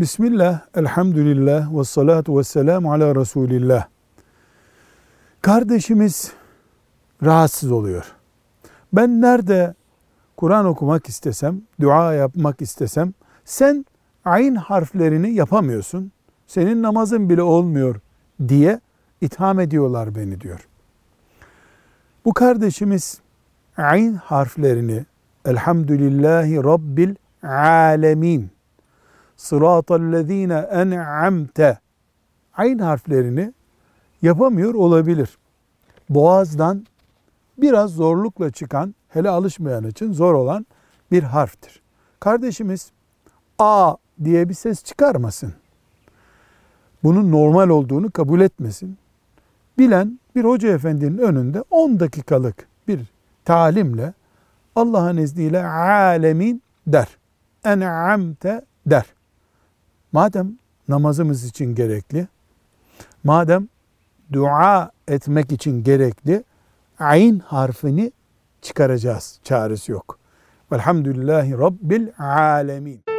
Bismillah, elhamdülillah ve salatu ve selamu ala Resulillah. Kardeşimiz rahatsız oluyor. Ben nerede Kur'an okumak istesem, dua yapmak istesem, sen ayn harflerini yapamıyorsun, senin namazın bile olmuyor diye itham ediyorlar beni diyor. Bu kardeşimiz ayn harflerini Elhamdülillahi Rabbil Alemin Sıratallezine en'amte ayn harflerini yapamıyor olabilir. Boğazdan biraz zorlukla çıkan, hele alışmayan için zor olan bir harftir. Kardeşimiz A diye bir ses çıkarmasın. Bunun normal olduğunu kabul etmesin. Bilen bir hoca efendinin önünde 10 dakikalık bir talimle Allah'ın izniyle alemin der. En'amte der. Madem namazımız için gerekli, madem dua etmek için gerekli, ayn harfini çıkaracağız. Çaresi yok. Velhamdülillahi Rabbil alemin.